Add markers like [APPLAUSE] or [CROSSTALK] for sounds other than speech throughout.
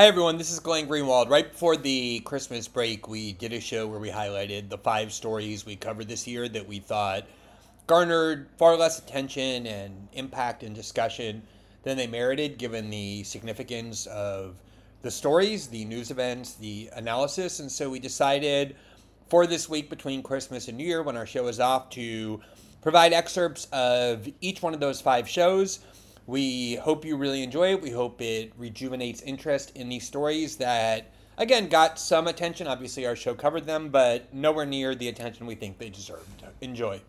Hi everyone, this is Glenn Greenwald. Right before the Christmas break, we did a show where we highlighted the five stories we covered this year that we thought garnered far less attention and impact and discussion than they merited given the significance of the stories, the news events, the analysis. And so we decided for this week between Christmas and New Year, when our show is off, to provide excerpts of each one of those five shows we hope you really enjoy it. We hope it rejuvenates interest in these stories that, again, got some attention. Obviously, our show covered them, but nowhere near the attention we think they deserved. Enjoy.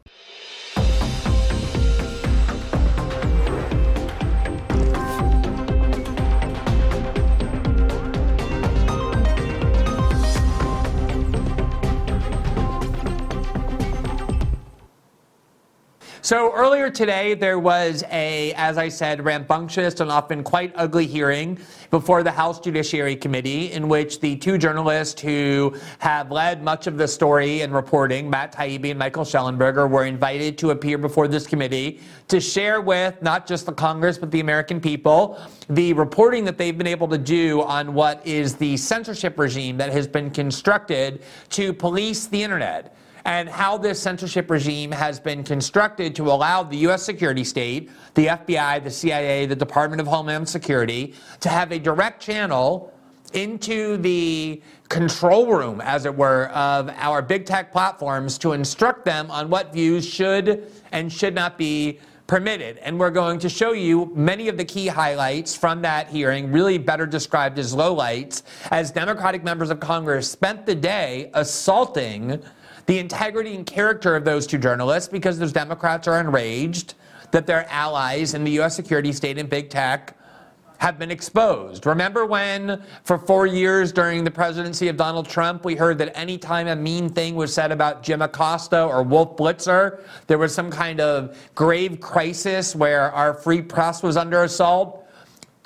So earlier today, there was a, as I said, rambunctious and often quite ugly hearing before the House Judiciary Committee, in which the two journalists who have led much of the story and reporting, Matt Taibbi and Michael Shellenberger, were invited to appear before this committee to share with not just the Congress but the American people the reporting that they've been able to do on what is the censorship regime that has been constructed to police the internet and how this censorship regime has been constructed to allow the U.S. security state, the FBI, the CIA, the Department of Homeland Security, to have a direct channel into the control room, as it were, of our big tech platforms to instruct them on what views should and should not be permitted. And we're going to show you many of the key highlights from that hearing, really better described as lowlights, as Democratic members of Congress spent the day assaulting the integrity and character of those two journalists because those Democrats are enraged that their allies in the U.S. security state and big tech have been exposed. Remember when, for four years during the presidency of Donald Trump, we heard that anytime a mean thing was said about Jim Acosta or Wolf Blitzer, there was some kind of grave crisis where our free press was under assault?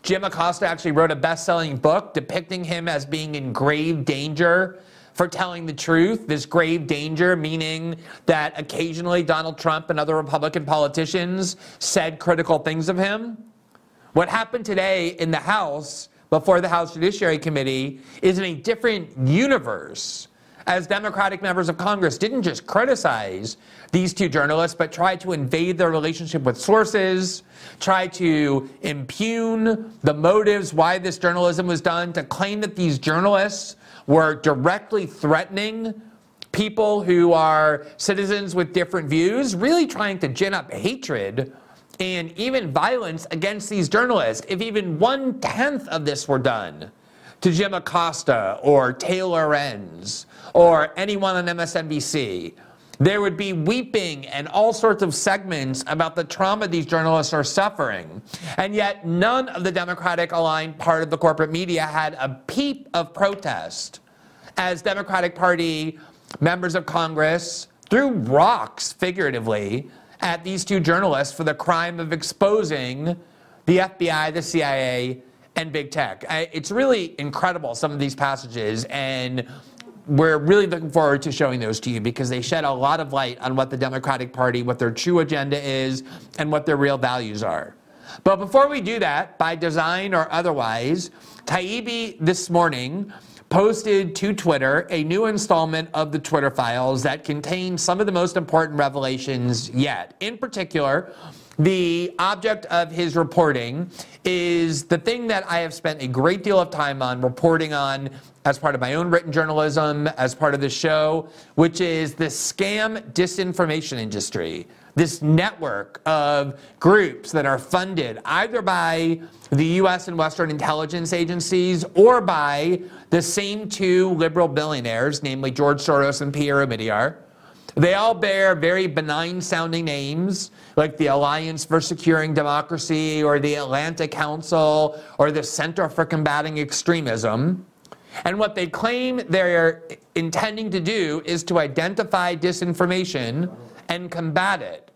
Jim Acosta actually wrote a best selling book depicting him as being in grave danger for telling the truth, this grave danger, meaning that occasionally Donald Trump and other Republican politicians said critical things of him. What happened today in the House before the House Judiciary Committee is in a different universe as Democratic members of Congress didn't just criticize these two journalists, but tried to invade their relationship with sources, try to impugn the motives why this journalism was done, to claim that these journalists were directly threatening people who are citizens with different views, really trying to gin up hatred and even violence against these journalists. If even one tenth of this were done to Jim Acosta or Taylor Lorenz or anyone on MSNBC, there would be weeping and all sorts of segments about the trauma these journalists are suffering. And yet, none of the Democratic aligned part of the corporate media had a peep of protest as Democratic Party members of Congress threw rocks, figuratively, at these two journalists for the crime of exposing the FBI, the CIA, and big tech. It's really incredible, some of these passages, and we're really looking forward to showing those to you because they shed a lot of light on what the Democratic Party, what their true agenda is, and what their real values are. But before we do that, by design or otherwise, Taibbi this morning posted to Twitter a new installment of the Twitter files that contains some of the most important revelations yet. In particular, the object of his reporting is the thing that I have spent a great deal of time on reporting on as part of my own written journalism, as part of the show, which is the scam disinformation industry. This network of groups that are funded either by the US and Western intelligence agencies or by the same two liberal billionaires, namely George Soros and Pierre Omidyar. They all bear very benign sounding names like the Alliance for Securing Democracy or the Atlantic Council or the Center for Combating Extremism. And what they claim they're intending to do is to identify disinformation and combat it.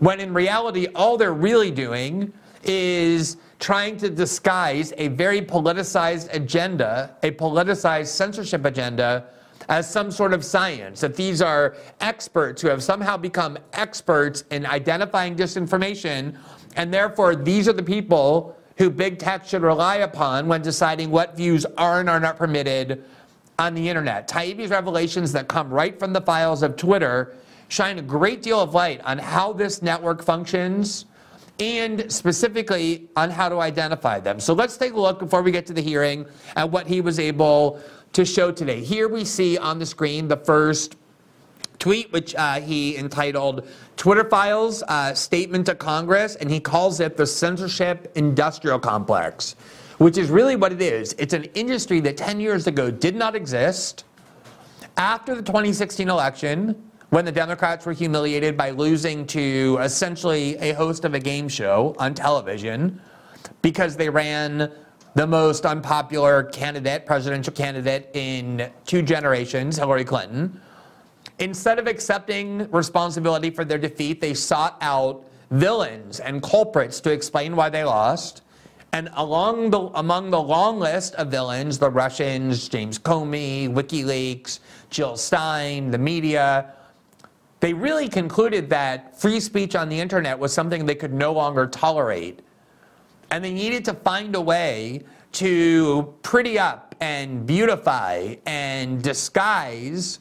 When in reality, all they're really doing is trying to disguise a very politicized agenda, a politicized censorship agenda, as some sort of science. That these are experts who have somehow become experts in identifying disinformation, and therefore these are the people who big tech should rely upon when deciding what views are and are not permitted on the internet. Taibbi's revelations that come right from the files of Twitter shine a great deal of light on how this network functions and specifically on how to identify them. So let's take a look before we get to the hearing at what he was able to show today. Here we see on the screen the first tweet, which uh, he entitled Twitter Files uh, Statement to Congress, and he calls it the censorship industrial complex, which is really what it is. It's an industry that 10 years ago did not exist. After the 2016 election, when the Democrats were humiliated by losing to essentially a host of a game show on television because they ran the most unpopular candidate, presidential candidate in two generations, Hillary Clinton. Instead of accepting responsibility for their defeat, they sought out villains and culprits to explain why they lost. And along the, among the long list of villains, the Russians, James Comey, WikiLeaks, Jill Stein, the media, they really concluded that free speech on the internet was something they could no longer tolerate. And they needed to find a way to pretty up and beautify and disguise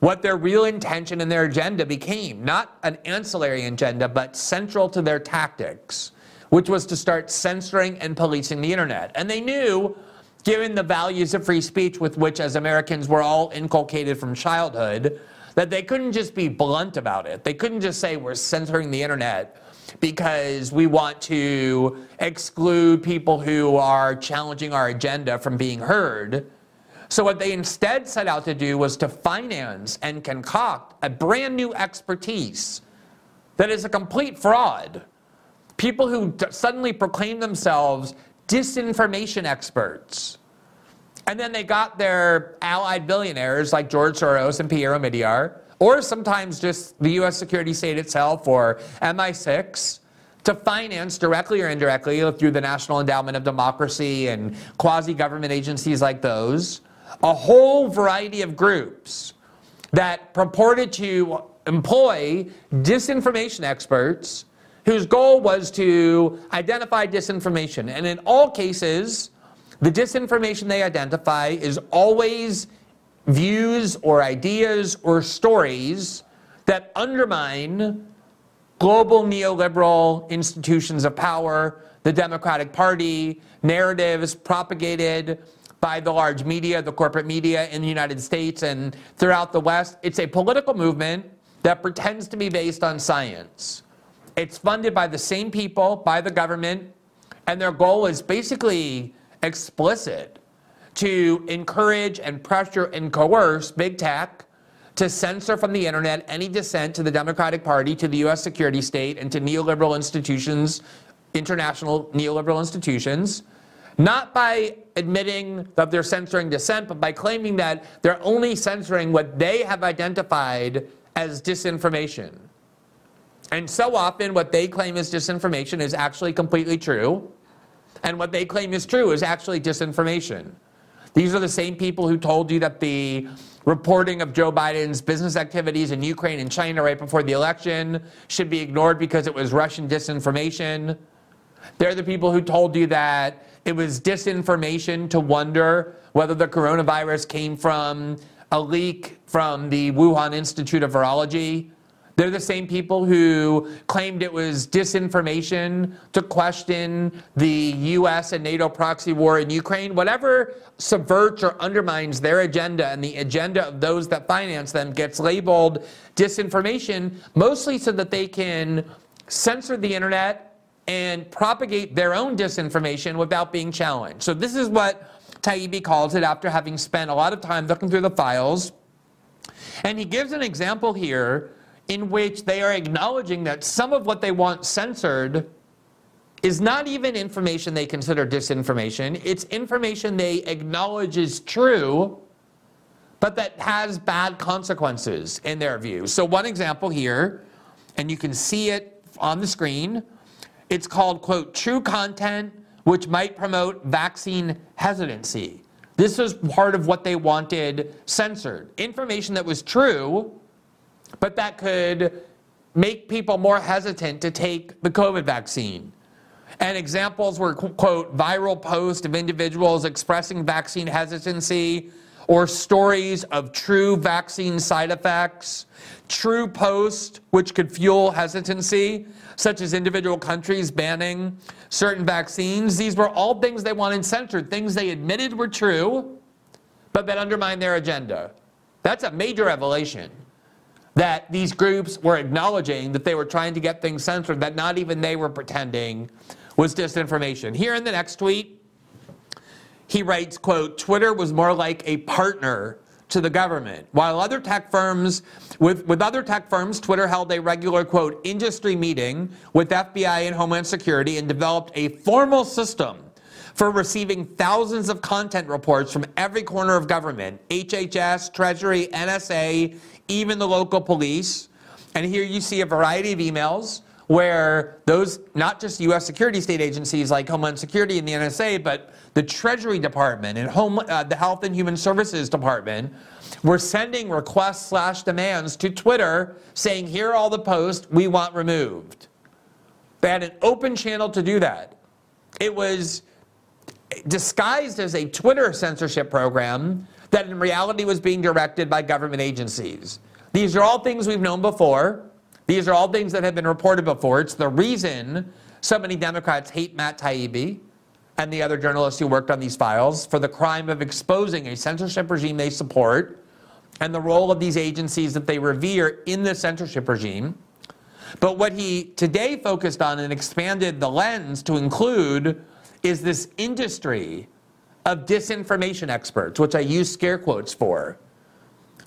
what their real intention and their agenda became. Not an ancillary agenda, but central to their tactics, which was to start censoring and policing the internet. And they knew, given the values of free speech with which, as Americans, we're all inculcated from childhood, that they couldn't just be blunt about it. They couldn't just say we're censoring the internet because we want to exclude people who are challenging our agenda from being heard. So, what they instead set out to do was to finance and concoct a brand new expertise that is a complete fraud. People who suddenly proclaim themselves disinformation experts and then they got their allied billionaires like George Soros and Pierre Omidyar, or sometimes just the US security state itself or MI6 to finance directly or indirectly through the National Endowment of Democracy and quasi government agencies like those, a whole variety of groups that purported to employ disinformation experts whose goal was to identify disinformation. And in all cases, the disinformation they identify is always views or ideas or stories that undermine global neoliberal institutions of power, the Democratic Party, narratives propagated by the large media, the corporate media in the United States and throughout the West. It's a political movement that pretends to be based on science. It's funded by the same people, by the government, and their goal is basically explicit to encourage and pressure and coerce big tech to censor from the internet any dissent to the Democratic Party, to the US security state, and to neoliberal institutions, international neoliberal institutions, not by admitting that they're censoring dissent, but by claiming that they're only censoring what they have identified as disinformation. And so often, what they claim is disinformation is actually completely true. And what they claim is true is actually disinformation. These are the same people who told you that the reporting of Joe Biden's business activities in Ukraine and China right before the election should be ignored because it was Russian disinformation. They're the people who told you that it was disinformation to wonder whether the coronavirus came from a leak from the Wuhan Institute of Virology. They're the same people who claimed it was disinformation to question the US and NATO proxy war in Ukraine. Whatever subverts or undermines their agenda and the agenda of those that finance them gets labeled disinformation, mostly so that they can censor the internet and propagate their own disinformation without being challenged. So, this is what Taibbi calls it after having spent a lot of time looking through the files. And he gives an example here in which they are acknowledging that some of what they want censored is not even information they consider disinformation. It's information they acknowledge is true, but that has bad consequences in their view. So, one example here, and you can see it on the screen, it's called, quote, true content which might promote vaccine hesitancy. This was part of what they wanted censored. Information that was true, but that could make people more hesitant to take the COVID vaccine. And examples were, quote, viral posts of individuals expressing vaccine hesitancy or stories of true vaccine side effects, true posts which could fuel hesitancy, such as individual countries banning certain vaccines. These were all things they wanted censored, things they admitted were true, but that undermined their agenda. That's a major revelation that these groups were acknowledging that they were trying to get things censored that not even they were pretending was disinformation. Here in the next tweet, he writes, quote, Twitter was more like a partner to the government. While other tech firms, with, with other tech firms, Twitter held a regular, quote, industry meeting with FBI and Homeland Security and developed a formal system for receiving thousands of content reports from every corner of government HHS, Treasury, NSA, even the local police. And here you see a variety of emails where those, not just US security state agencies like Homeland Security and the NSA, but the Treasury Department and Home, uh, the Health and Human Services Department were sending requests slash demands to Twitter saying, here are all the posts we want removed. They had an open channel to do that. It was disguised as a Twitter censorship program that in reality was being directed by government agencies. These are all things we've known before. These are all things that have been reported before. It's the reason so many Democrats hate Matt Taibbi and the other journalists who worked on these files for the crime of exposing a censorship regime they support and the role of these agencies that they revere in the censorship regime. But what he today focused on and expanded the lens to include is this industry of disinformation experts, which I use scare quotes for.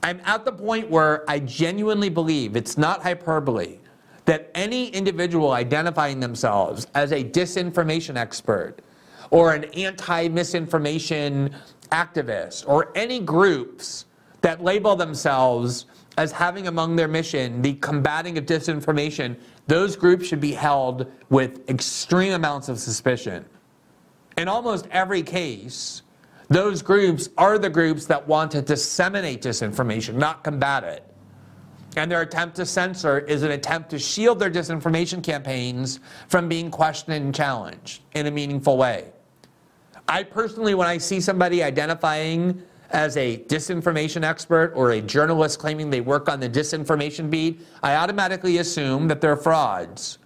I'm at the point where I genuinely believe it's not hyperbole that any individual identifying themselves as a disinformation expert or an anti misinformation activist or any groups that label themselves as having among their mission the combating of disinformation, those groups should be held with extreme amounts of suspicion. In almost every case, those groups are the groups that want to disseminate disinformation, not combat it. And their attempt to censor is an attempt to shield their disinformation campaigns from being questioned and challenged in a meaningful way. I personally, when I see somebody identifying as a disinformation expert or a journalist claiming they work on the disinformation beat, I automatically assume that they're frauds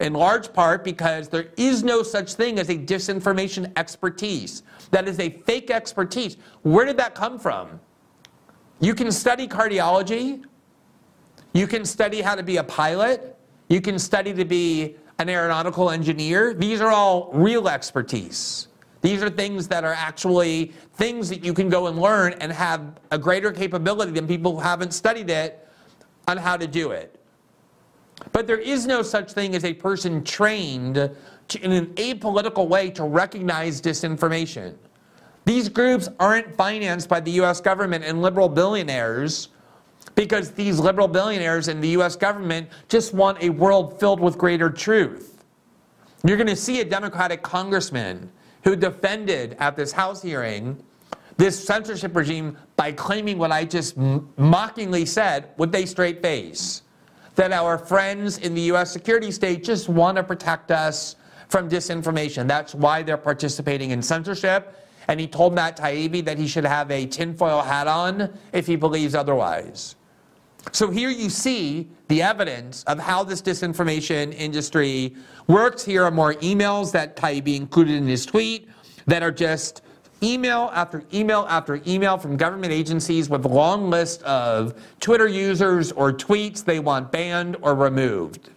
in large part because there is no such thing as a disinformation expertise. That is a fake expertise. Where did that come from? You can study cardiology, you can study how to be a pilot, you can study to be an aeronautical engineer. These are all real expertise. These are things that are actually things that you can go and learn and have a greater capability than people who haven't studied it on how to do it. But there is no such thing as a person trained to, in an apolitical way to recognize disinformation. These groups aren't financed by the US government and liberal billionaires because these liberal billionaires and the US government just want a world filled with greater truth. You're going to see a Democratic congressman who defended at this House hearing this censorship regime by claiming what I just mockingly said with a straight face that our friends in the US security state just want to protect us from disinformation. That's why they're participating in censorship. And he told Matt Taibbi that he should have a tinfoil hat on if he believes otherwise. So here you see the evidence of how this disinformation industry works. Here are more emails that Taibbi included in his tweet that are just email after email after email from government agencies with a long list of Twitter users or tweets they want banned or removed.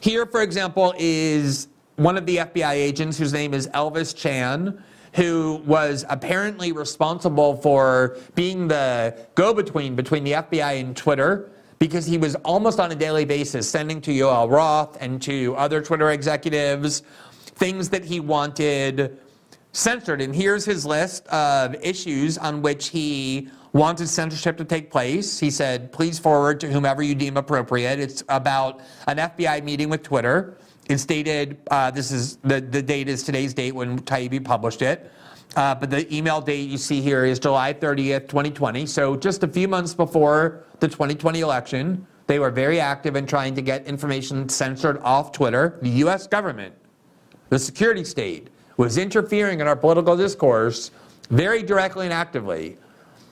Here, for example, is one of the FBI agents whose name is Elvis Chan, who was apparently responsible for being the go between between the FBI and Twitter because he was almost on a daily basis sending to Yoel Roth and to other Twitter executives things that he wanted censored. And here's his list of issues on which he wanted censorship to take place. He said, please forward to whomever you deem appropriate. It's about an FBI meeting with Twitter. It's dated, uh, this is, the, the date is today's date when Taibbi published it. Uh, but the email date you see here is July 30th, 2020. So just a few months before the 2020 election, they were very active in trying to get information censored off Twitter. The US government, the security state, was interfering in our political discourse very directly and actively.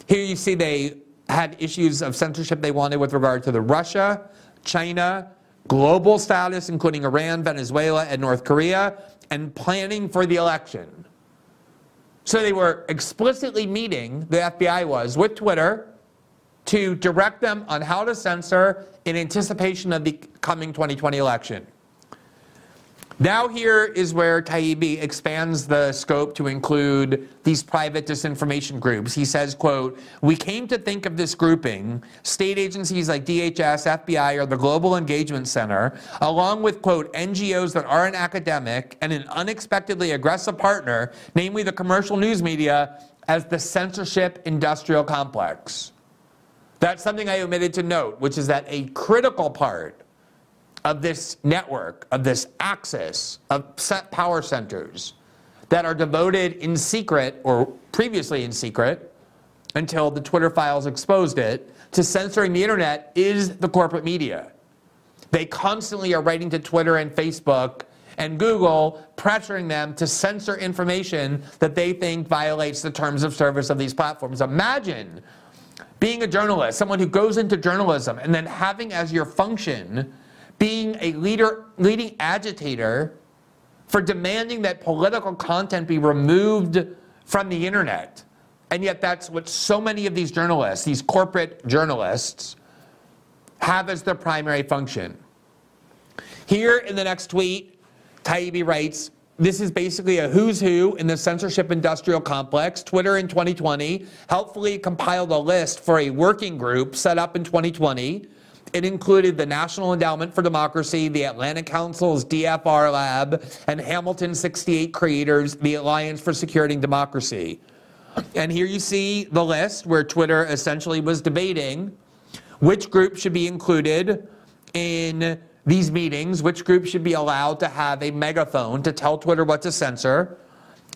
Here you see they had issues of censorship they wanted with regard to the Russia, China, global status, including Iran, Venezuela, and North Korea, and planning for the election. So they were explicitly meeting, the FBI was, with Twitter to direct them on how to censor in anticipation of the coming 2020 election. Now here is where Taibbi expands the scope to include these private disinformation groups. He says, quote, we came to think of this grouping, state agencies like DHS, FBI, or the Global Engagement Center, along with, quote, NGOs that aren't academic and an unexpectedly aggressive partner, namely the commercial news media, as the censorship industrial complex. That's something I omitted to note, which is that a critical part of this network, of this axis of set power centers that are devoted in secret or previously in secret until the Twitter files exposed it to censoring the internet is the corporate media. They constantly are writing to Twitter and Facebook and Google, pressuring them to censor information that they think violates the terms of service of these platforms. Imagine being a journalist, someone who goes into journalism, and then having as your function being a leader, leading agitator for demanding that political content be removed from the internet. And yet, that's what so many of these journalists, these corporate journalists, have as their primary function. Here in the next tweet, Taibbi writes, this is basically a who's who in the censorship industrial complex. Twitter in 2020 helpfully compiled a list for a working group set up in 2020 it included the National Endowment for Democracy, the Atlantic Council's DFR Lab, and Hamilton 68 Creators, the Alliance for Security and Democracy. And here you see the list where Twitter essentially was debating which group should be included in these meetings, which group should be allowed to have a megaphone to tell Twitter what to censor.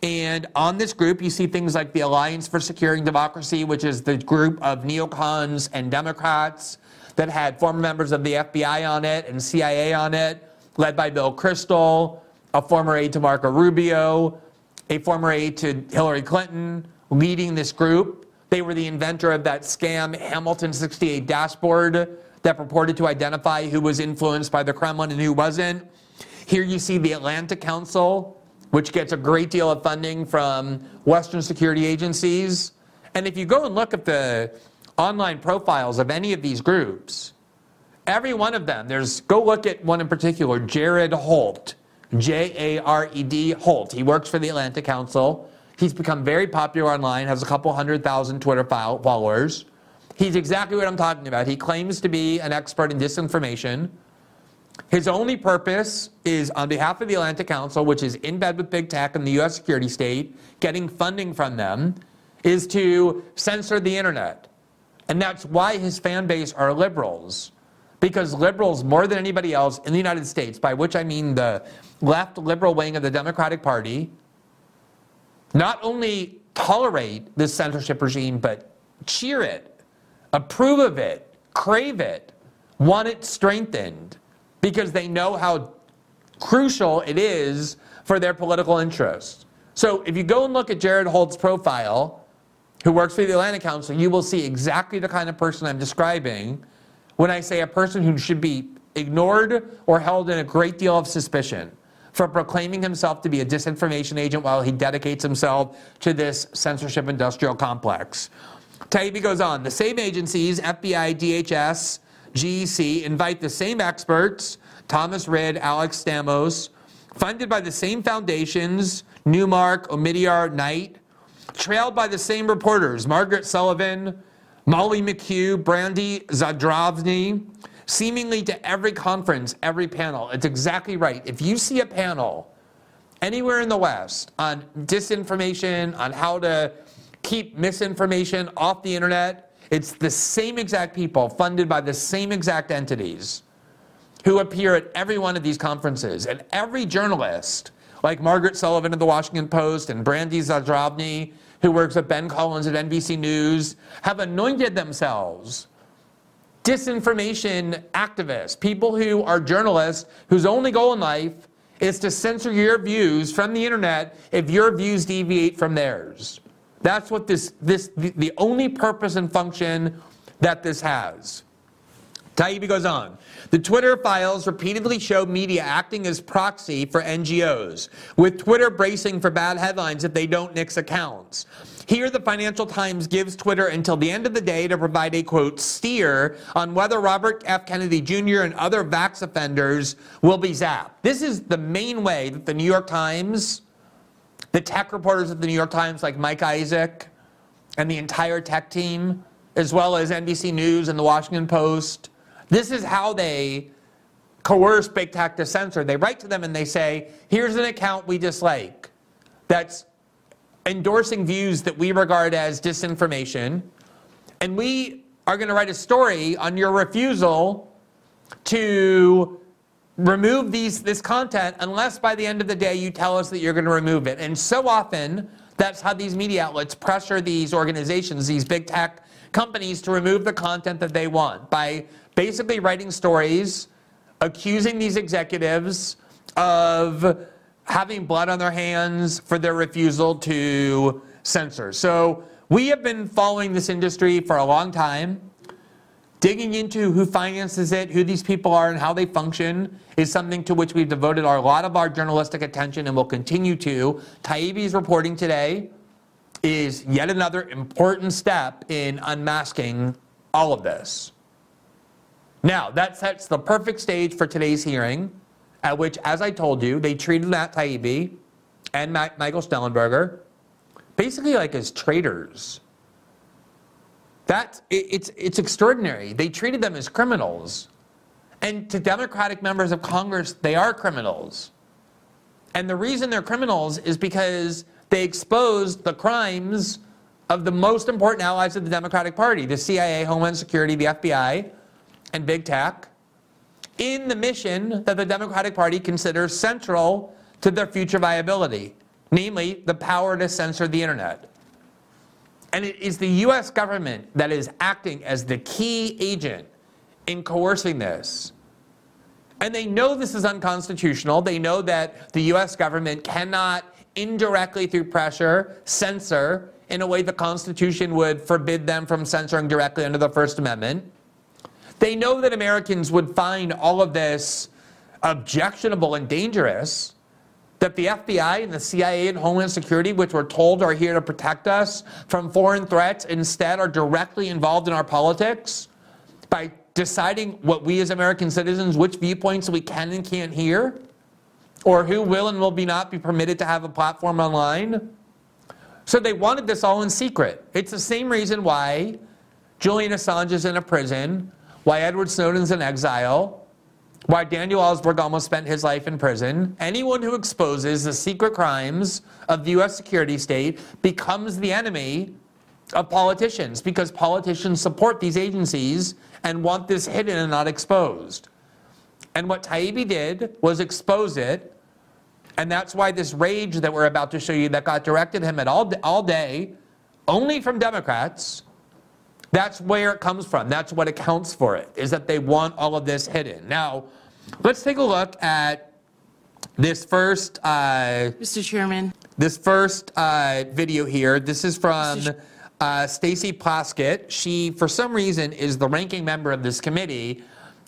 And on this group, you see things like the Alliance for Securing Democracy, which is the group of neocons and Democrats that had former members of the FBI on it and CIA on it, led by Bill Kristol, a former aide to Marco Rubio, a former aide to Hillary Clinton, leading this group. They were the inventor of that scam Hamilton 68 dashboard that purported to identify who was influenced by the Kremlin and who wasn't. Here you see the Atlantic Council, which gets a great deal of funding from Western security agencies. And if you go and look at the online profiles of any of these groups, every one of them, there's, go look at one in particular, Jared Holt, J A R E D Holt. He works for the Atlantic Council. He's become very popular online, has a couple hundred thousand Twitter followers. He's exactly what I'm talking about. He claims to be an expert in disinformation. His only purpose is on behalf of the Atlantic Council, which is in bed with big tech and the US security state, getting funding from them, is to censor the internet. And that's why his fan base are liberals. Because liberals, more than anybody else in the United States, by which I mean the left liberal wing of the Democratic Party, not only tolerate this censorship regime, but cheer it, approve of it, crave it, want it strengthened, because they know how crucial it is for their political interests. So if you go and look at Jared Holt's profile, who works for the Atlantic Council, you will see exactly the kind of person I'm describing when I say a person who should be ignored or held in a great deal of suspicion for proclaiming himself to be a disinformation agent while he dedicates himself to this censorship industrial complex. Taibbi goes on, the same agencies, FBI, DHS, GEC, invite the same experts, Thomas Rid, Alex Stamos, funded by the same foundations, Newmark, Omidyar, Knight, trailed by the same reporters, Margaret Sullivan, Molly McKew, Brandy Zadrozny, seemingly to every conference, every panel. It's exactly right. If you see a panel anywhere in the West on disinformation, on how to keep misinformation off the internet, it's the same exact people funded by the same exact entities who appear at every one of these conferences. And every journalist, like Margaret Sullivan of the Washington Post and Brandy Zadrozny, who works with Ben Collins at NBC News, have anointed themselves disinformation activists, people who are journalists whose only goal in life is to censor your views from the internet if your views deviate from theirs. That's what this, this the only purpose and function that this has. Taibbi goes on. The Twitter files repeatedly show media acting as proxy for NGOs, with Twitter bracing for bad headlines if they don't nix accounts. Here, the Financial Times gives Twitter until the end of the day to provide a quote steer on whether Robert F. Kennedy Jr. and other vax offenders will be zapped. This is the main way that the New York Times, the tech reporters at the New York Times, like Mike Isaac, and the entire tech team, as well as NBC News and the Washington Post, this is how they coerce big tech to censor. They write to them and they say, here's an account we dislike that's endorsing views that we regard as disinformation. And we are going to write a story on your refusal to remove these, this content unless by the end of the day you tell us that you're going to remove it. And so often, that's how these media outlets pressure these organizations, these big tech companies, to remove the content that they want by basically writing stories accusing these executives of having blood on their hands for their refusal to censor. So we have been following this industry for a long time. Digging into who finances it, who these people are, and how they function is something to which we've devoted a lot of our journalistic attention and will continue to. Taibbi's reporting today is yet another important step in unmasking all of this. Now, that sets the perfect stage for today's hearing at which, as I told you, they treated Matt Taibbi and Michael Shellenberger basically like as traitors. That it's it's extraordinary. They treated them as criminals, and to Democratic members of Congress, they are criminals. And the reason they're criminals is because they exposed the crimes of the most important allies of the Democratic Party: the CIA, Homeland Security, the FBI, and big tech in the mission that the Democratic Party considers central to their future viability, namely the power to censor the internet. And it is the US government that is acting as the key agent in coercing this. And they know this is unconstitutional. They know that the US government cannot indirectly through pressure censor in a way the Constitution would forbid them from censoring directly under the First Amendment. They know that Americans would find all of this objectionable and dangerous. That the FBI and the CIA and Homeland Security, which we're told are here to protect us from foreign threats, instead are directly involved in our politics by deciding what we as American citizens, which viewpoints we can and can't hear, or who will and will be not be permitted to have a platform online. So they wanted this all in secret. It's the same reason why Julian Assange is in a prison, why Edward Snowden's in exile, why Daniel Ellsberg almost spent his life in prison. Anyone who exposes the secret crimes of the US security state becomes the enemy of politicians because politicians support these agencies and want this hidden and not exposed. And what Taibbi did was expose it. And that's why this rage that we're about to show you that got directed him at all, all day, only from Democrats, that's where it comes from. That's what accounts for it, is that they want all of this hidden. Now, let's take a look at this first. Uh, Mr. Chairman. This first uh, video here. This is from uh, Stacey Plaskett. She, for some reason, is the ranking member of this committee,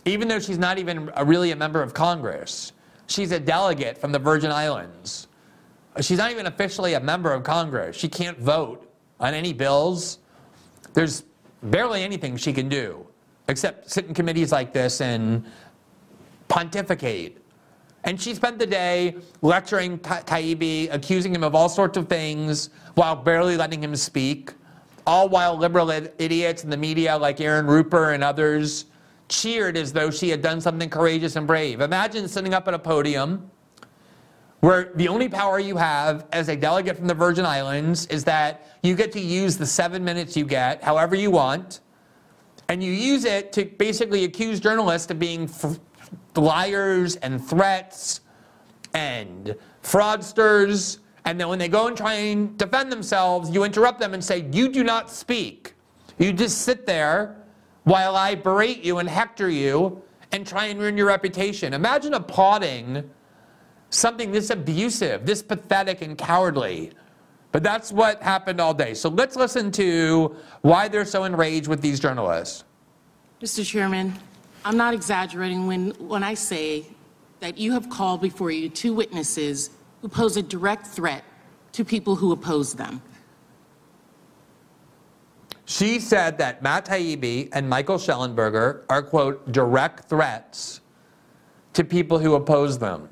even though she's not even a, really a member of Congress. She's a delegate from the Virgin Islands. She's not even officially a member of Congress. She can't vote on any bills. There's barely anything she can do except sit in committees like this and pontificate. And she spent the day lecturing Taibbi, accusing him of all sorts of things while barely letting him speak. all while liberal idiots in the media like Aaron Rupar and others cheered as though she had done something courageous and brave. Imagine sitting up at a podium where the only power you have as a delegate from the Virgin Islands is that you get to use the seven minutes you get however you want, and you use it to basically accuse journalists of being f- liars and threats and fraudsters. And then when they go and try and defend themselves, you interrupt them and say, You do not speak. You just sit there while I berate you and hector you and try and ruin your reputation. Imagine applauding something this abusive, this pathetic and cowardly. But that's what happened all day. So let's listen to why they're so enraged with these journalists. Mr. Chairman, I'm not exaggerating when, when I say that you have called before you two witnesses who pose a direct threat to people who oppose them. She said that Matt Taibbi and Michael Shellenberger are, quote, direct threats to people who oppose them.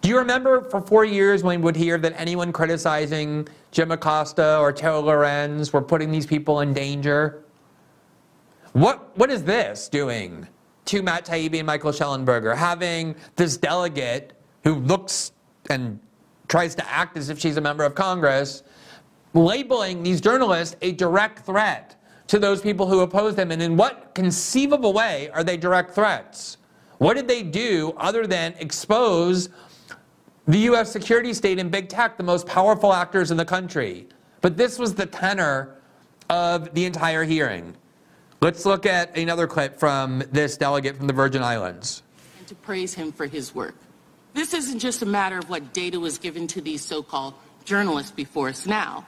Do you remember for four years when we would hear that anyone criticizing Jim Acosta or Taylor Lorenz were putting these people in danger? What, what is this doing to Matt Taibbi and Michael Shellenberger? Having this delegate who looks and tries to act as if she's a member of Congress labeling these journalists a direct threat to those people who oppose them. And in what conceivable way are they direct threats? What did they do other than expose the US security state and big tech, the most powerful actors in the country? But this was the tenor of the entire hearing. Let's look at another clip from this delegate from the Virgin Islands. And to praise him for his work. This isn't just a matter of what data was given to these so called journalists before us now.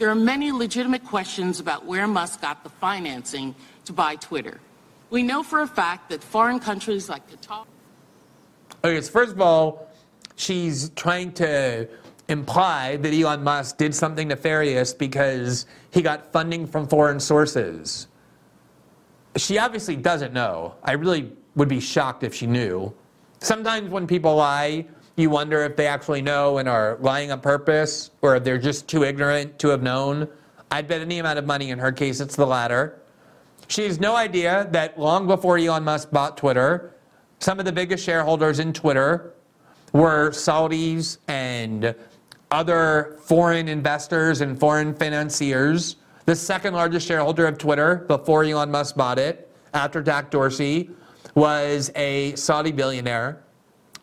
There are many legitimate questions about where Musk got the financing to buy Twitter. We know for a fact that foreign countries like Qatar. Okay, so first of all, she's trying to imply that Elon Musk did something nefarious because he got funding from foreign sources. She obviously doesn't know. I really would be shocked if she knew. Sometimes when people lie, you wonder if they actually know and are lying on purpose or if they're just too ignorant to have known. I'd bet any amount of money in her case it's the latter. She has no idea that long before Elon Musk bought Twitter, some of the biggest shareholders in Twitter were Saudis and other foreign investors and foreign financiers. The second largest shareholder of Twitter before Elon Musk bought it, after Jack Dorsey, was a Saudi billionaire.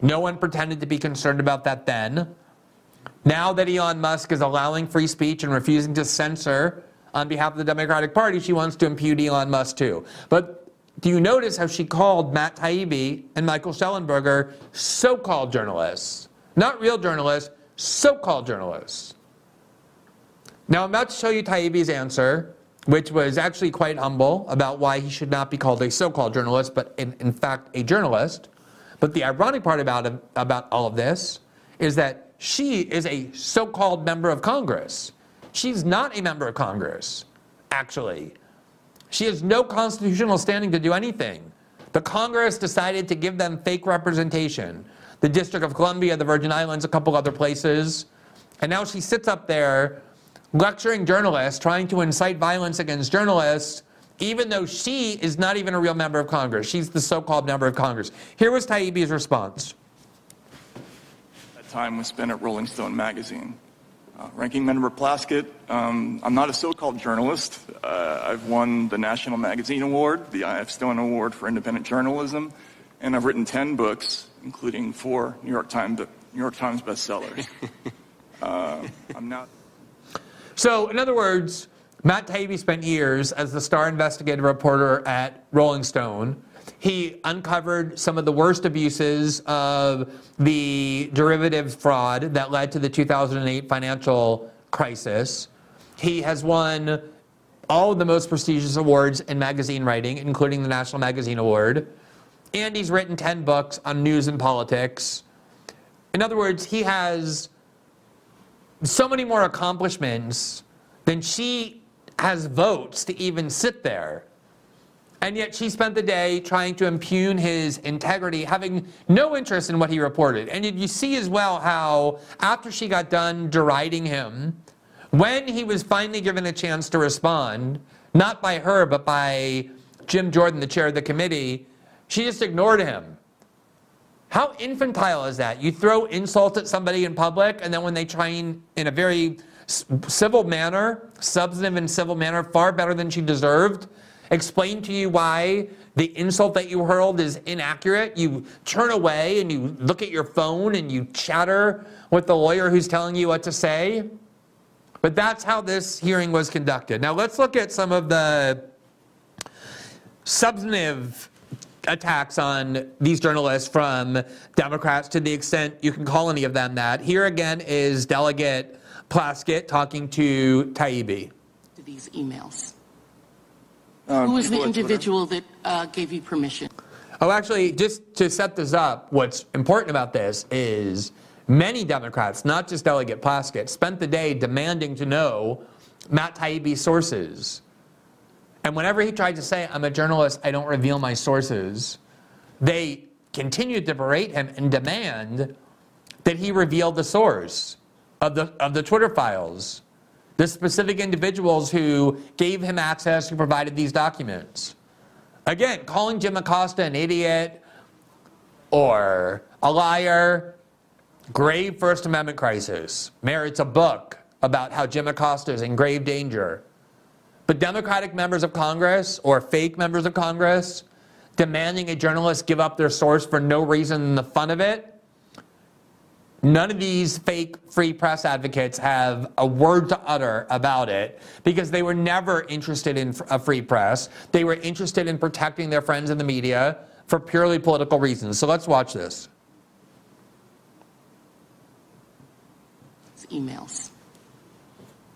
No one pretended to be concerned about that then. Now that Elon Musk is allowing free speech and refusing to censor on behalf of the Democratic Party, she wants to impute Elon Musk too. But do you notice how she called Matt Taibbi and Michael Shellenberger so called journalists? Not real journalists, so called journalists. Now I'm about to show you Taibbi's answer, which was actually quite humble about why he should not be called a so called journalist, but in, in fact a journalist. But the ironic part about, about all of this is that she is a so called member of Congress. She's not a member of Congress, actually. She has no constitutional standing to do anything. The Congress decided to give them fake representation. The District of Columbia, the Virgin Islands, a couple other places. And now she sits up there lecturing journalists, trying to incite violence against journalists even though she is not even a real member of Congress. She's the so called member of Congress. Here was Taibbi's response. That time was spent at Rolling Stone magazine. Uh, Ranking Member Plaskett, um, I'm not a so called journalist. Uh, I've won the National Magazine Award, the I.F. Stone Award for Independent Journalism, and I've written 10 books, including four New York Times, New York Times bestsellers. [LAUGHS] Uh, I'm not. So, in other words, Matt Taibbi spent years as the star investigative reporter at Rolling Stone. He uncovered some of the worst abuses of the derivative fraud that led to the 2008 financial crisis. He has won all of the most prestigious awards in magazine writing, including the National Magazine Award. And he's written 10 books on news and politics. In other words, he has so many more accomplishments than she has votes to even sit there. And yet she spent the day trying to impugn his integrity, having no interest in what he reported. And you see as well how, after she got done deriding him When he was finally given a chance to respond, not by her, but by Jim Jordan, the chair of the committee, she just ignored him. How infantile is that? You throw insult at somebody in public, and then when they try in, in a very civil manner, substantive and civil manner, far better than she deserved, explain to you why the insult that you hurled is inaccurate, you turn away and you look at your phone and you chatter with the lawyer who's telling you what to say. But that's how this hearing was conducted. Now let's look at some of the substantive attacks on these journalists from Democrats to the extent you can call any of them that. Here again is Delegate Plaskett talking to Taibbi. These emails. Um, Who was the individual that uh, gave you permission? Oh, actually, just to set this up, what's important about this is many Democrats, not just Delegate Plaskett, spent the day demanding to know Matt Taibbi's sources. And whenever he tried to say, I'm a journalist, I don't reveal my sources, they continued to berate him and demand that he reveal the source of the, of the Twitter files, the specific individuals who gave him access, who provided these documents. Again, calling Jim Acosta an idiot or a liar, grave First Amendment crisis, merits a book about how Jim Acosta is in grave danger. But Democratic members of Congress or fake members of Congress demanding a journalist give up their source for no reason than the fun of it, None of these fake free press advocates have a word to utter about it because they were never interested in a free press. They were interested in protecting their friends in the media for purely political reasons. So let's watch this. emails.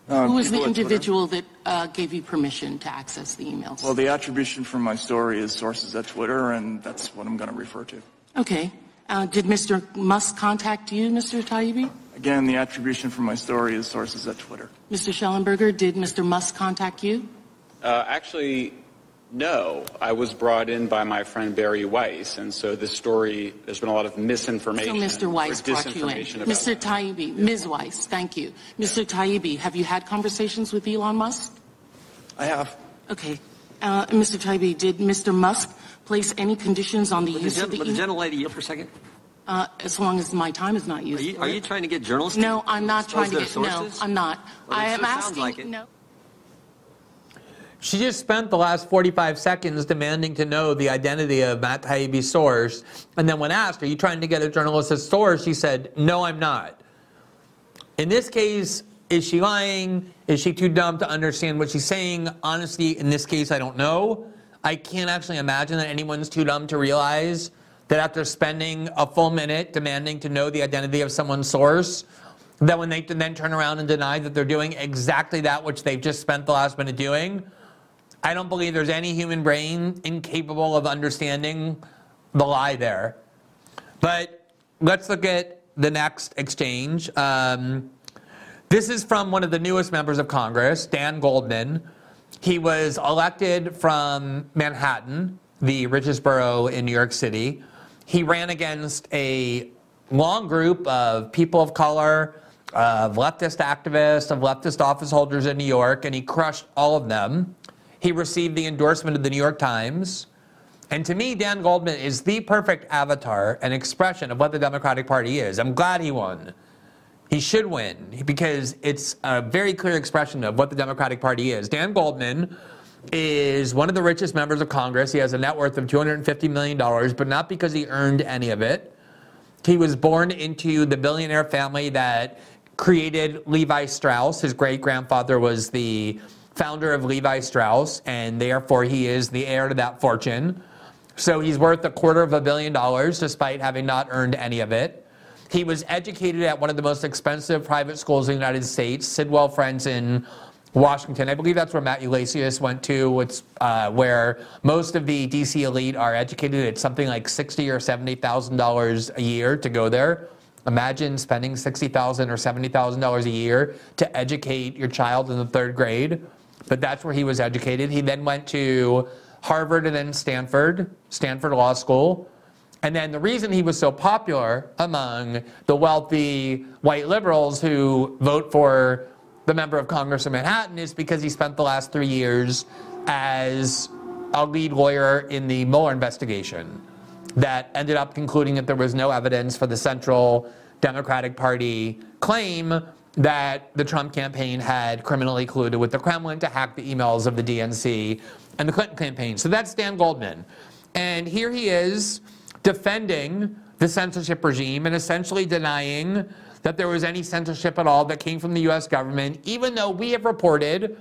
Uh, Who was the individual that uh, gave you permission to access the emails? Well, the attribution from my story is sources at Twitter, and that's what I'm going to refer to. Okay. Uh, did Mr. Musk contact you, Mr. Taibbi? Again, the attribution for my story is sources at Twitter. Mr. Shellenberger, did Mr. Musk contact you? Uh, actually, no. I was brought in by my friend Bari Weiss, and so this story, there's been a lot of misinformation. So Mr. Weiss brought you in. Mr. Taibbi, Ms. Weiss, thank you. Mr. Taibbi, have you had conversations with Elon Musk? I have. Okay. Uh, Mr. Taibbi, did Mr. Musk place any conditions on the use the, of the But the gentlelady, yield for a second. Uh, as long as my time is not used. Are you, are you trying to get journalists? No, I'm not trying to get. Sources? No, I'm not. Well, I am asking. Like no. She just spent the last 45 seconds demanding to know the identity of Matt Taibbi's source. And then when asked, Are you trying to get a journalist's source? She said, No, I'm not. In this case, is she lying? Is she too dumb to understand what she's saying? Honestly, in this case, I don't know. I can't actually imagine that anyone's too dumb to realize that after spending a full minute demanding to know the identity of someone's source, that when they then turn around and deny that they're doing exactly that which they've just spent the last minute doing, I don't believe there's any human brain incapable of understanding the lie there. But let's look at the next exchange. Um, this is from one of the newest members of Congress, Dan Goldman. He was elected from Manhattan, the richest borough in New York City. He ran against a long group of people of color, of leftist activists, of leftist office holders in New York, and he crushed all of them. He received the endorsement of the New York Times. And to me, Dan Goldman is the perfect avatar and expression of what the Democratic Party is. I'm glad he won. He should win because it's a very clear expression of what the Democratic Party is. Dan Goldman is one of the richest members of Congress. He has a net worth of $250 million, but not because he earned any of it. He was born into the billionaire family that created Levi Strauss. His great grandfather was the founder of Levi Strauss, and therefore he is the heir to that fortune. So he's worth a quarter of a billion dollars despite having not earned any of it. He was educated at one of the most expensive private schools in the United States, Sidwell Friends in Washington. I believe that's where Matt Yglesias went to. It's uh, where most of the DC elite are educated. It's something like sixty or seventy thousand dollars a year to go there. Imagine spending sixty thousand or seventy thousand dollars a year to educate your child in the third grade but that's where he was educated. He then went to Harvard and then Stanford, Stanford Law School. And then the reason he was so popular among the wealthy white liberals who vote for the member of Congress in Manhattan is because he spent the last three years as a lead lawyer in the Mueller investigation that ended up concluding that there was no evidence for the central Democratic Party claim that the Trump campaign had criminally colluded with the Kremlin to hack the emails of the DNC and the Clinton campaign. So that's Dan Goldman. And here he is defending the censorship regime and essentially denying that there was any censorship at all that came from the US government, even though we have reported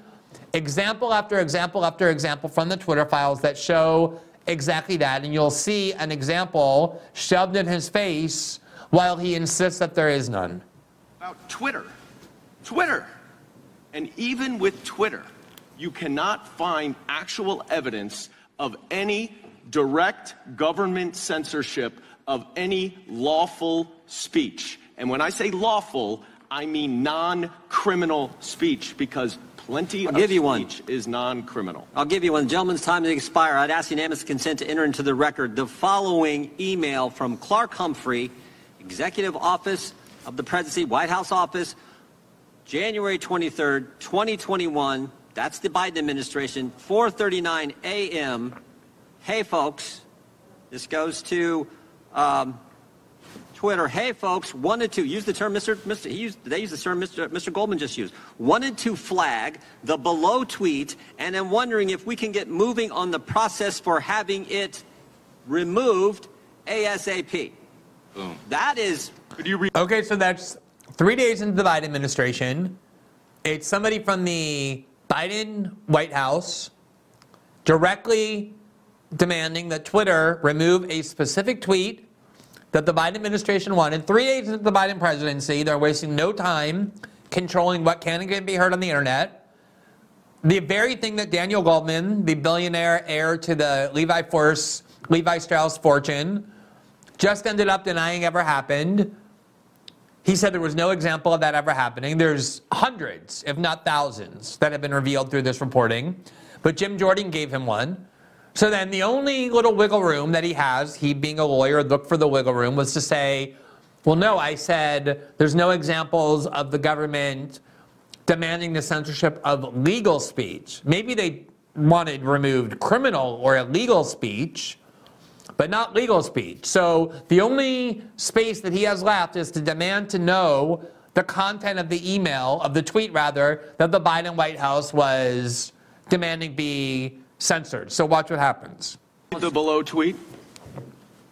example after example after example from the Twitter files that show exactly that. And you'll see an example shoved in his face while he insists that there is none. About Twitter. Twitter. And even with Twitter, you cannot find actual evidence of any direct government censorship of any lawful speech. And when I say lawful, I mean non criminal speech because plenty I'll of give you one. speech is non criminal. I'll give you one. Gentleman's time to expire. I'd ask unanimous consent to enter into the record the following email from Clarke Humphrey, Executive Office of the Presidency, White House Office, January 23rd, 2021. That's the Biden administration, 4:39 a.m. Hey, folks. This goes to um, Twitter. Hey, folks. Wanted to use the term Mr. Mr. He used. They use the term Mr. Mr. Goldman just used. Wanted to flag the below tweet, and I'm wondering if we can get moving on the process for having it removed ASAP. Boom. That is Could you read? Okay, so that's three days into the Biden administration. It's somebody from the Biden White House directly demanding that Twitter remove a specific tweet that the Biden administration wanted. Three days into the Biden presidency, they're wasting no time controlling what can and can't be heard on the internet. The very thing that Daniel Goldman, the billionaire heir to the Levi Force, Levi Strauss fortune, just ended up denying ever happened. He said there was no example of that ever happening. There's hundreds, if not thousands, that have been revealed through this reporting. But Jim Jordan gave him one. So then the only little wiggle room that he has, he being a lawyer, looked for the wiggle room, was to say, well, no, I said there's no examples of the government demanding the censorship of legal speech. Maybe they wanted removed criminal or illegal speech, but not legal speech. So the only space that he has left is to demand to know the content of the email, of the tweet rather, that the Biden White House was demanding be censored. So watch what happens. The below tweet.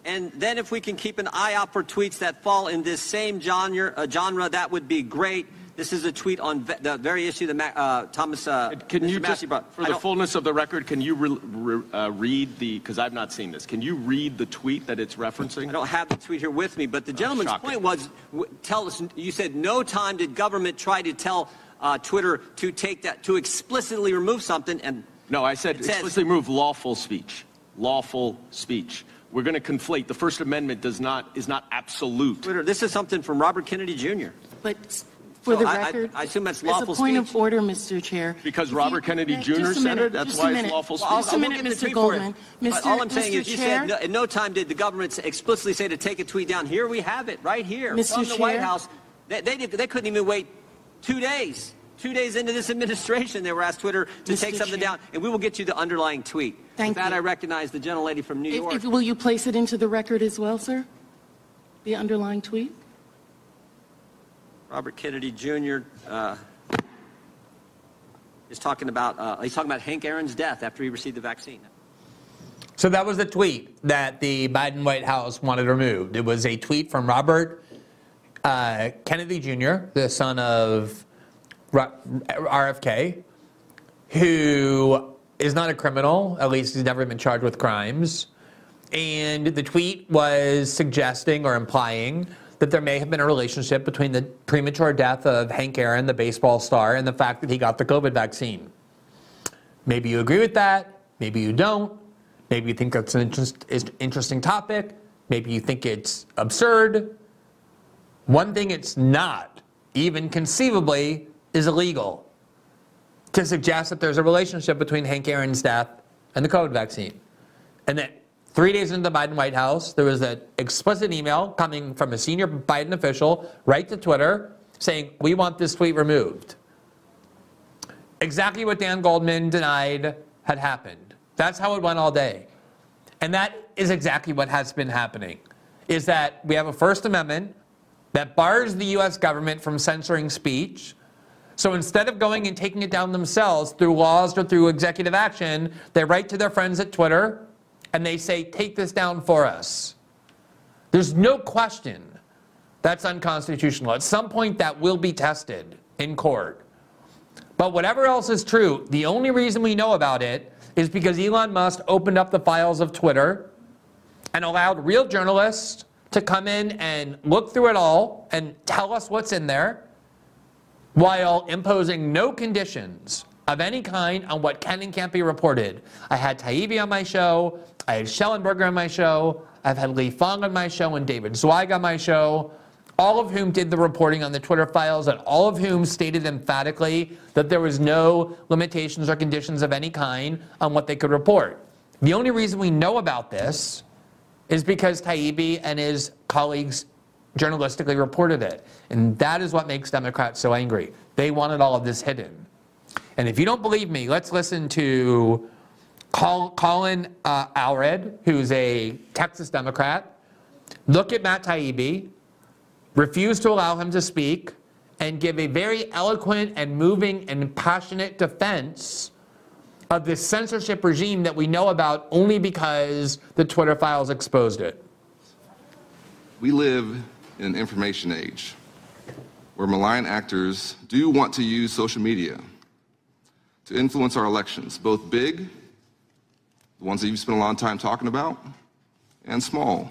And then if we can keep an eye out for tweets that fall in this same genre, uh, genre that would be great. This is a tweet on ve- the very issue that Ma- uh, Thomas uh, Can Mr. you Massey just, brought. for I the don't- fullness of the record, can you re, re, uh, read the, because I've not seen this, can you read the tweet that it's referencing? I don't have the tweet here with me, but the gentleman's shocking. point was, w- tell us. You said no time did government try to tell uh, Twitter to take that to explicitly remove something, and No, I said It says- explicitly remove lawful speech. Lawful speech. We're going to conflate. The First Amendment does not, is not absolute. Twitter. This is something from Robert Kennedy Jr. But for So the I- I- record. I assume that's As lawful a point speech? of order, Mr. Chair. Because if you- Robert Kennedy Jr. just a said minute, it? That's just why it's minute. lawful Well, I'll- Just a I'll minute, look at the Mr. tweet for you. Goldman. But Mr. all I'm saying Mr. is, you Chair? said no, in no time did the government explicitly say to take a tweet down. Here we have it, right here Mr. from the White Chair? House. They, they, did- they couldn't even wait two days. Two days into this administration, they were asked Twitter to Mr. take something Chair? down, and we will get you the underlying tweet. Thank With that, you. I recognize the gentlelady from New If- York. if- Will you place it into the record as well, sir? The underlying tweet? Robert Kennedy Jr. Uh, is talking about uh, he's talking about Hank Aaron's death after he received the vaccine. So that was the tweet that the Biden White House wanted removed. It was a tweet from Robert uh, Kennedy Jr., the son of Ro- RFK, who is not a criminal, at least he's never been charged with crimes. And the tweet was suggesting or implying that there may have been a relationship between the premature death of Hank Aaron, the baseball star, and the fact that he got the COVID vaccine. Maybe you agree with that. Maybe you don't. Maybe you think that's an interest, interesting topic. Maybe you think it's absurd. One thing it's not, even conceivably, is illegal to suggest that there's a relationship between Hank Aaron's death and the COVID vaccine. And that three days into the Biden White House, there was an explicit email coming from a senior Biden official right to Twitter saying, We want this tweet removed. Exactly what Dan Goldman denied had happened. That's how it went all day. And that is exactly what has been happening. Is that we have a First Amendment that bars the US government from censoring speech. So instead of going and taking it down themselves through laws or through executive action, they write to their friends at Twitter and they say, take this down for us. There's no question that's unconstitutional. At some point, that will be tested in court. But whatever else is true, the only reason we know about it is because Elon Musk opened up the files of Twitter and allowed real journalists to come in and look through it all and tell us what's in there while imposing no conditions of any kind on what can and can't be reported. I had Taibbi on my show, I had Shellenberger on my show, I've had Lee Fang on my show and David Zweig on my show all of whom did the reporting on the Twitter files, and all of whom stated emphatically that there was no limitations or conditions of any kind on what they could report. The only reason we know about this is because Taibbi and his colleagues journalistically reported it. And that is what makes Democrats so angry. They wanted all of this hidden. And if you don't believe me, let's listen to Colin uh, Allred, who's a Texas Democrat. Look at Matt Taibbi refused to allow him to speak, and give a very eloquent and moving and passionate defense of this censorship regime that we know about only because the Twitter files exposed it. We live in an information age where malign actors do want to use social media to influence our elections, both big, the ones that you've spent a lot of time talking about, and small,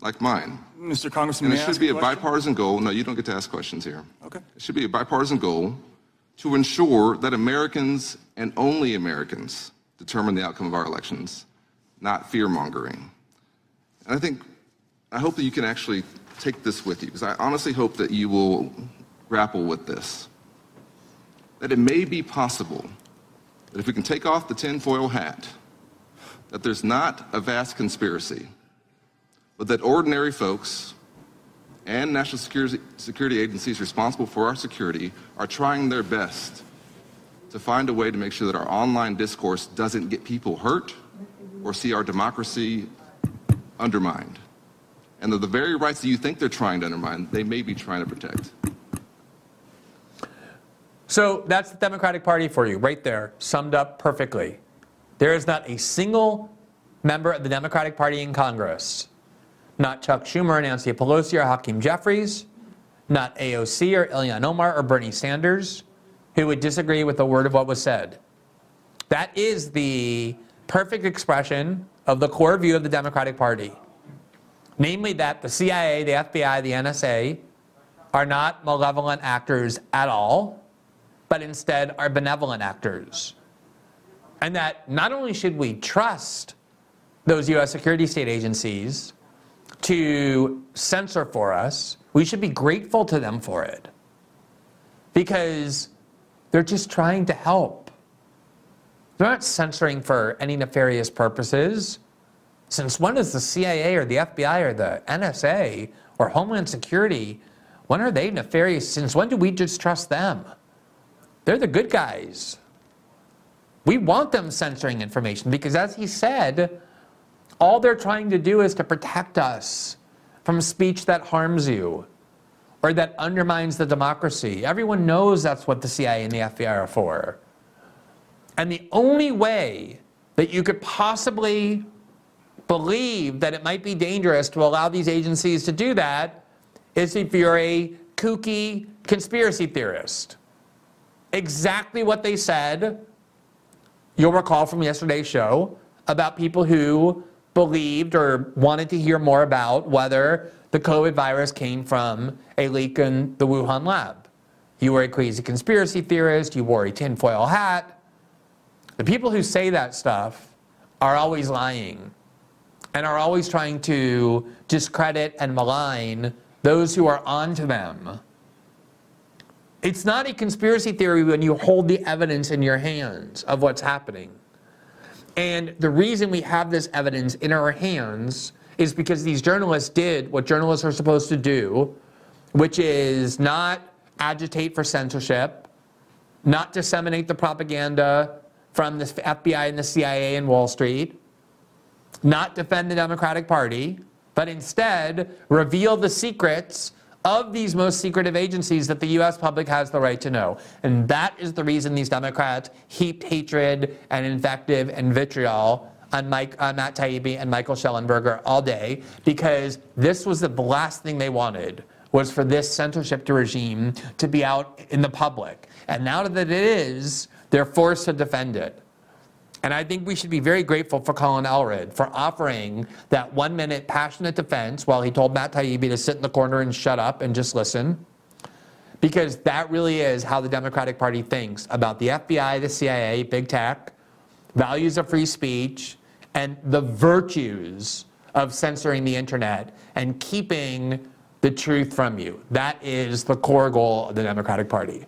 like mine. Mr. Congressman, and it should be a, a bipartisan goal. No, you don't get to ask questions here. Okay. It should be a bipartisan goal to ensure that Americans and only Americans determine the outcome of our elections, not fear mongering. And I think, I hope that you can actually take this with you, because I honestly hope that you will grapple with this. That it may be possible that if we can take off the tinfoil hat, that there's not a vast conspiracy but that ordinary folks and national security, security agencies responsible for our security are trying their best to find a way to make sure that our online discourse doesn't get people hurt or see our democracy undermined. And that the very rights that you think they're trying to undermine, they may be trying to protect. So that's the Democratic Party for you, right there, summed up perfectly. There is not a single member of the Democratic Party in Congress not Chuck Schumer or Nancy Pelosi or Hakeem Jeffries, not AOC or Ilhan Omar or Bernie Sanders, who would disagree with a word of what was said. That is the perfect expression of the core view of the Democratic Party. Namely, that the CIA, the FBI, the NSA are not malevolent actors at all, but instead are benevolent actors. And that not only should we trust those US security state agencies, to censor for us, we should be grateful to them for it. Because they're just trying to help. They're not censoring for any nefarious purposes. Since when is the CIA or the FBI or the NSA or Homeland Security, when are they nefarious? Since when do we just trust them? They're the good guys. We want them censoring information because, as he said, all they're trying to do is to protect us from speech that harms you or that undermines the democracy. Everyone knows that's what the CIA and the FBI are for. And the only way that you could possibly believe that it might be dangerous to allow these agencies to do that is if you're a kooky conspiracy theorist. Exactly what they said, you'll recall from yesterday's show, about people who believed or wanted to hear more about whether the COVID virus came from a leak in the Wuhan lab. You were a crazy conspiracy theorist, you wore a tinfoil hat. The people who say that stuff are always lying and are always trying to discredit and malign those who are onto them. It's not a conspiracy theory when you hold the evidence in your hands of what's happening. And the reason we have this evidence in our hands is because these journalists did what journalists are supposed to do, which is not agitate for censorship, not disseminate the propaganda from the FBI and the CIA and Wall Street, not defend the Democratic Party, but instead reveal the secrets of these most secretive agencies that the US public has the right to know. And that is the reason these Democrats heaped hatred and invective and vitriol on, Mike, on Matt Taibbi and Michael Shellenberger all day, because this was the last thing they wanted was for this censorship regime to be out in the public. And now that it is, they're forced to defend it. And I think we should be very grateful for Colin Allred for offering that one minute passionate defense while he told Matt Taibbi to sit in the corner and shut up and just listen. Because that really is how the Democratic Party thinks about the FBI, the CIA, big tech, values of free speech, and the virtues of censoring the internet and keeping the truth from you. That is the core goal of the Democratic Party.